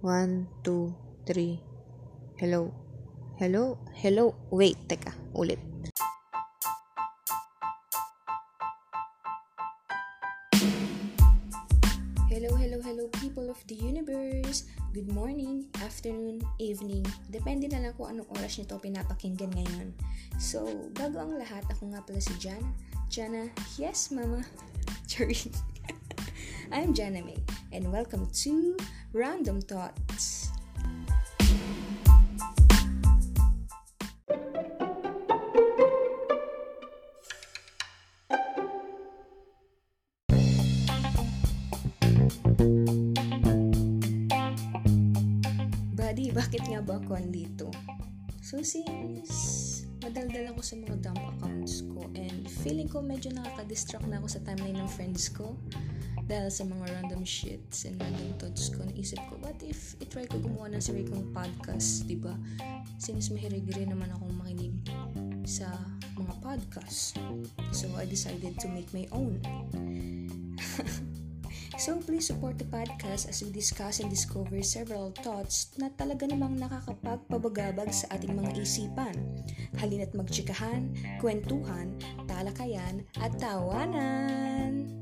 One, two, three. Hello. Hello? Hello? Wait, teka. Ulit. Hello, hello, hello people of the universe! Good morning, afternoon, evening. Depende na lang kung anong oras nyo to pinapakinggan ngayon. So, bago ang lahat, ako nga pala si Jana. Jana, yes mama. Sorry. I'm May, and welcome to Random Thoughts. Buddy, bakit nga ba ako andito? So since madaldal ako sa mga dump accounts ko and feeling ko medyo nakaka-distract na ako sa timeline ng friends ko dahil sa mga random shits and random thoughts ko, naisip ko, what if itry ko gumawa ng sarili kong podcast, di ba? Since mahilig rin naman akong makinig sa mga podcast. So, I decided to make my own. So please support the podcast as we discuss and discover several thoughts na talaga namang nakakapagpabagabag sa ating mga isipan. Halina't magtsikahan, kwentuhan, talakayan, at tawanan!